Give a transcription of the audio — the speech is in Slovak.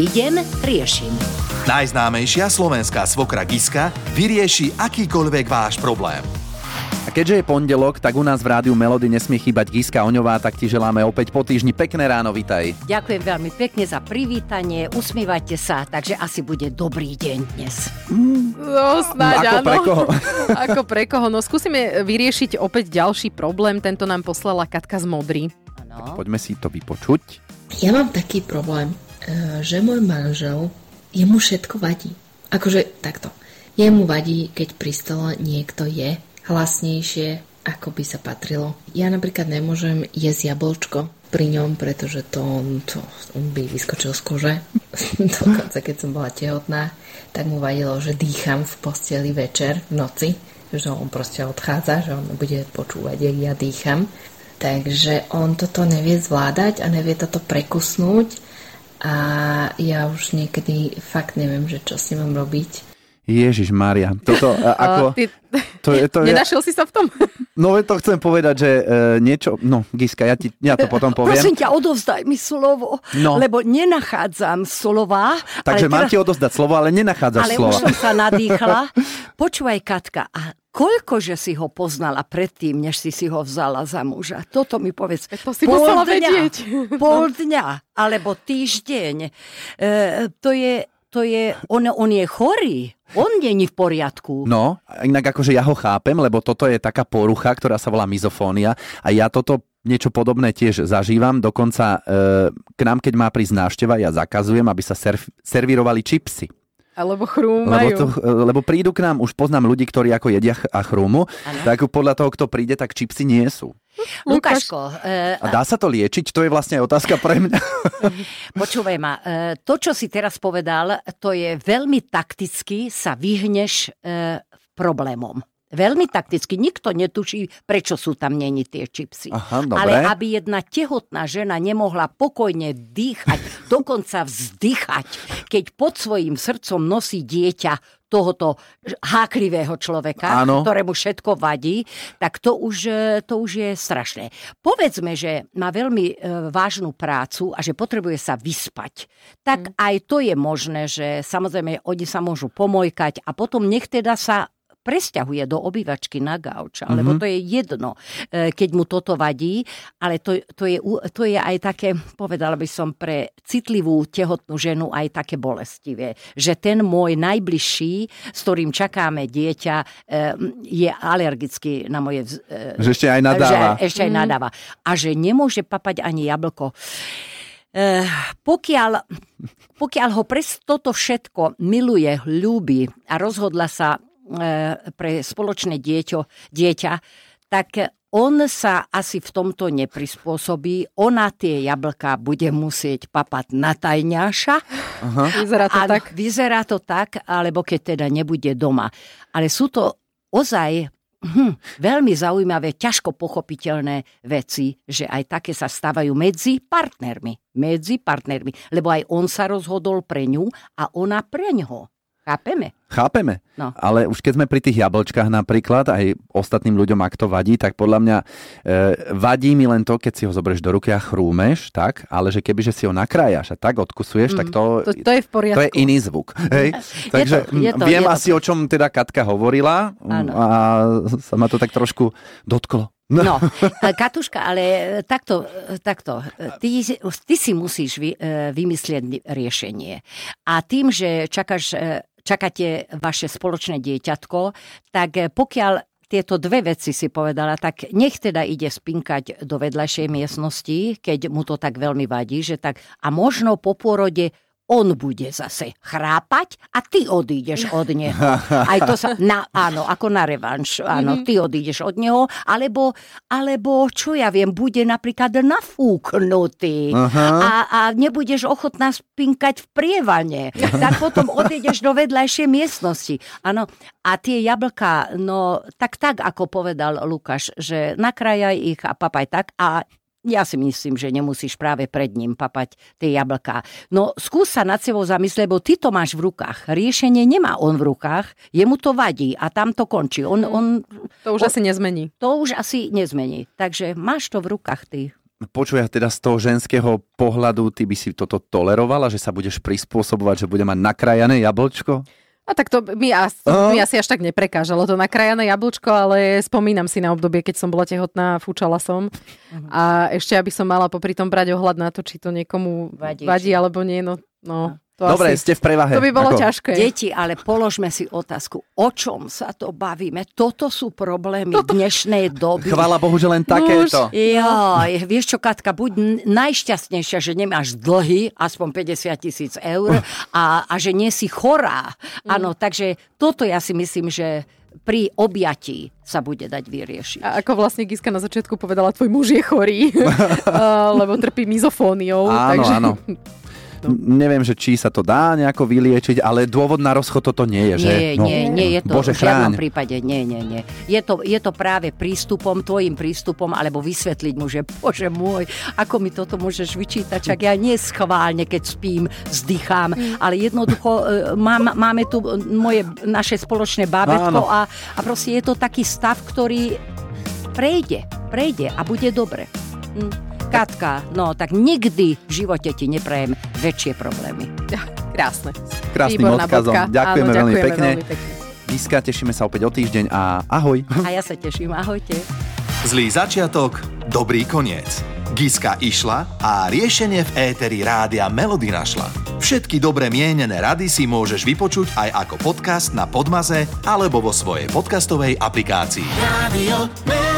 Idem, riešim. Najznámejšia slovenská svokra Giska vyrieši akýkoľvek váš problém. A keďže je pondelok, tak u nás v rádiu Melody nesmie chýbať Giska Oňová, tak ti želáme opäť po týždni pekné ráno, vitaj. Ďakujem veľmi pekne za privítanie, usmívajte sa, takže asi bude dobrý deň dnes. No, snáď Ako áno. pre koho? Ako pre koho? No skúsime vyriešiť opäť ďalší problém. Tento nám poslala Katka z Modry. Ano. Poďme si to vypočuť. Ja mám taký problém, e, že môj manžel, jemu všetko vadí. Akože takto. Jemu vadí, keď pri stole niekto je hlasnejšie, ako by sa patrilo. Ja napríklad nemôžem jesť jablčko pri ňom, pretože to to, on by vyskočil z kože. Dokonca keď som bola tehotná, tak mu vadilo, že dýcham v posteli večer, v noci, že on proste odchádza, že on bude počúvať, jak ja dýcham. Takže on toto nevie zvládať a nevie toto prekusnúť a ja už niekedy fakt neviem, že čo s ním mám robiť. Ježiš Maria, toto ako... Ty, To je, to je, nenašiel si sa v tom? no to chcem povedať, že e, niečo... No, Giska, ja, ti, ja to potom poviem. Prosím ťa, odovzdaj mi slovo, No. lebo nenachádzam slova. Takže ale mám teraz- ti odozdať slovo, ale nenachádzaš Ale slova. už som sa nadýchla. Počúvaj, Katka, a koľko, že si ho poznala predtým, než si si ho vzala za muža? Toto mi povedz. To si musela dňa, vedieť. Pol dňa, alebo týždeň. E, to je, to je, on, on je chorý. On není v poriadku. No, inak akože ja ho chápem, lebo toto je taká porucha, ktorá sa volá mizofónia a ja toto niečo podobné tiež zažívam. Dokonca e, k nám, keď má prísť návšteva, ja zakazujem, aby sa serv- servírovali čipsy. Alebo Lebo, chrúmajú. to, e, lebo prídu k nám, už poznám ľudí, ktorí ako jedia ch- a chrúmu, tak podľa toho, kto príde, tak čipsy nie sú. Lukáško, e, A dá sa to liečiť? To je vlastne aj otázka pre mňa. Počúvaj ma, e, to, čo si teraz povedal, to je veľmi takticky sa vyhneš problémom. Veľmi takticky. Nikto netuší, prečo sú tam není tie čipsy. Aha, dobre. Ale aby jedna tehotná žena nemohla pokojne dýchať, dokonca vzdychať, keď pod svojim srdcom nosí dieťa tohoto háklivého človeka, Áno. ktorému všetko vadí, tak to už, e, to už je strašné. Povedzme, že má veľmi e, vážnu prácu a že potrebuje sa vyspať. Tak aj to je možné, že samozrejme oni sa môžu pomojkať a potom nech teda sa presťahuje do obývačky na gauč, alebo to je jedno, e, keď mu toto vadí, ale to, to, je, to je aj také, povedala by som, pre citlivú tehotnú ženu aj také bolestivé, že ten môj najbližší, s ktorým čakáme dieťa, e, je alergický na moje... e, Že ešte aj nadáva. Že ešte aj nadáva. A že nemôže papať ani jablko. Eh, pokiaľ, pokiaľ ho pres toto všetko miluje, ľúbi a rozhodla sa pre spoločné dieťo, dieťa, tak on sa asi v tomto neprispôsobí. Ona tie jablká bude musieť papať na tajňáša. Vyzerá to A tak. Vyzerá to tak, alebo keď teda nebude doma. Ale sú to ozaj hm, veľmi zaujímavé, ťažko pochopiteľné veci, že aj také sa stávajú medzi partnermi. Medzi partnermi. Lebo aj on sa rozhodol pre ňu a ona pre ňoho. Chápeme? Chápeme. No. Ale už keď sme pri tých jablčkách napríklad, aj ostatným ľuďom, ak to vadí, tak podľa mňa e, vadí mi len to, keď si ho zoberieš do ruky a chrúmeš, tak, ale že keby že si ho nakrájaš a tak odkusuješ, tak to, To, to je v poriadku. to je iný zvuk. Hej? Takže to, je to, viem je to. asi, o čom teda Katka hovorila Áno. a sa ma to tak trošku dotklo. No, Katuška, ale e, takto, e, takto. Ty, ty si musíš vy, e, vymyslieť riešenie. A tým, že čakáš, čakáte vaše spoločné dieťatko, tak e, pokiaľ tieto dve veci si povedala, tak nech teda ide spinkať do vedľajšej miestnosti, keď mu to tak veľmi vadí, že tak a možno po pôrode on bude zase chrápať a ty odídeš od neho. Aj to sa, na, áno, ako na revanš, áno, ty odídeš od neho, alebo, alebo čo ja viem, bude napríklad nafúknutý a, a nebudeš ochotná spinkať v prievane, tak potom odídeš do vedľajšej miestnosti. Áno, a tie jablká, no tak tak, ako povedal Lukáš, že nakrájaj ich a papaj tak a ja si myslím, že nemusíš práve pred ním papať tie jablká. No skús sa nad sebou zamyslieť, lebo ty to máš v rukách. Riešenie nemá on v rukách, jemu to vadí a tam to končí. On, on, To už asi nezmení. to už asi nezmení. Takže máš to v rukách ty. počuj, teda z toho ženského pohľadu, ty by si toto tolerovala, že sa budeš prispôsobovať, že bude mať nakrajané jablčko? A tak to mi asi, mi asi až tak neprekážalo to nakrajané jablčko, ale spomínam si na obdobie, keď som bola tehotná, fúčala som. Uh-huh. A ešte, aby som mala popri tom brať ohľad na to, či to niekomu vadí, vadí alebo nie, no, no to Dobre, asi, ste v prevahe. To by bolo Ako? ťažké. Deti, ale položme si otázku, o čom sa to bavíme? Toto sú problémy Toto... dnešnej doby. Chvala Bohu, že len takéto. Jaj, vieš čo, Katka, buď najšťastnejšia, že nemáš dlhy, aspoň 50 tisíc eur, a, a že nie si chorá. Mm. Áno, takže toto ja si myslím, že pri objatí sa bude dať vyriešiť. A ako vlastne Giska na začiatku povedala, tvoj muž je chorý, lebo trpí mizofóniou. Áno, takže... áno. No. Neviem, že či sa to dá nejako vyliečiť, ale dôvod na rozchod toto nie je, že? Nie, no, nie, nie je to Bože v žiadnom chráň. prípade, nie, nie, nie. Je to, je to práve prístupom, tvojim prístupom, alebo vysvetliť mu, že Bože môj, ako mi toto môžeš vyčítať, čak ja nie schválne, keď spím, vzdychám, ale jednoducho e, mám, máme tu moje, naše spoločné bábetko a, a proste je to taký stav, ktorý prejde, prejde a bude dobre. Hm. Katka, no tak nikdy v živote ti neprajem väčšie problémy. Krásne. Krásnym Výborná odkazom. Bodka. Ďakujeme, Áno, veľmi pekne. Veľmi pekne. Iska, tešíme sa opäť o týždeň a ahoj. A ja sa teším, ahojte. Zlý začiatok, dobrý koniec. Giska išla a riešenie v éteri rádia Melody našla. Všetky dobre mienené rady si môžeš vypočuť aj ako podcast na Podmaze alebo vo svojej podcastovej aplikácii. Rádio Melody.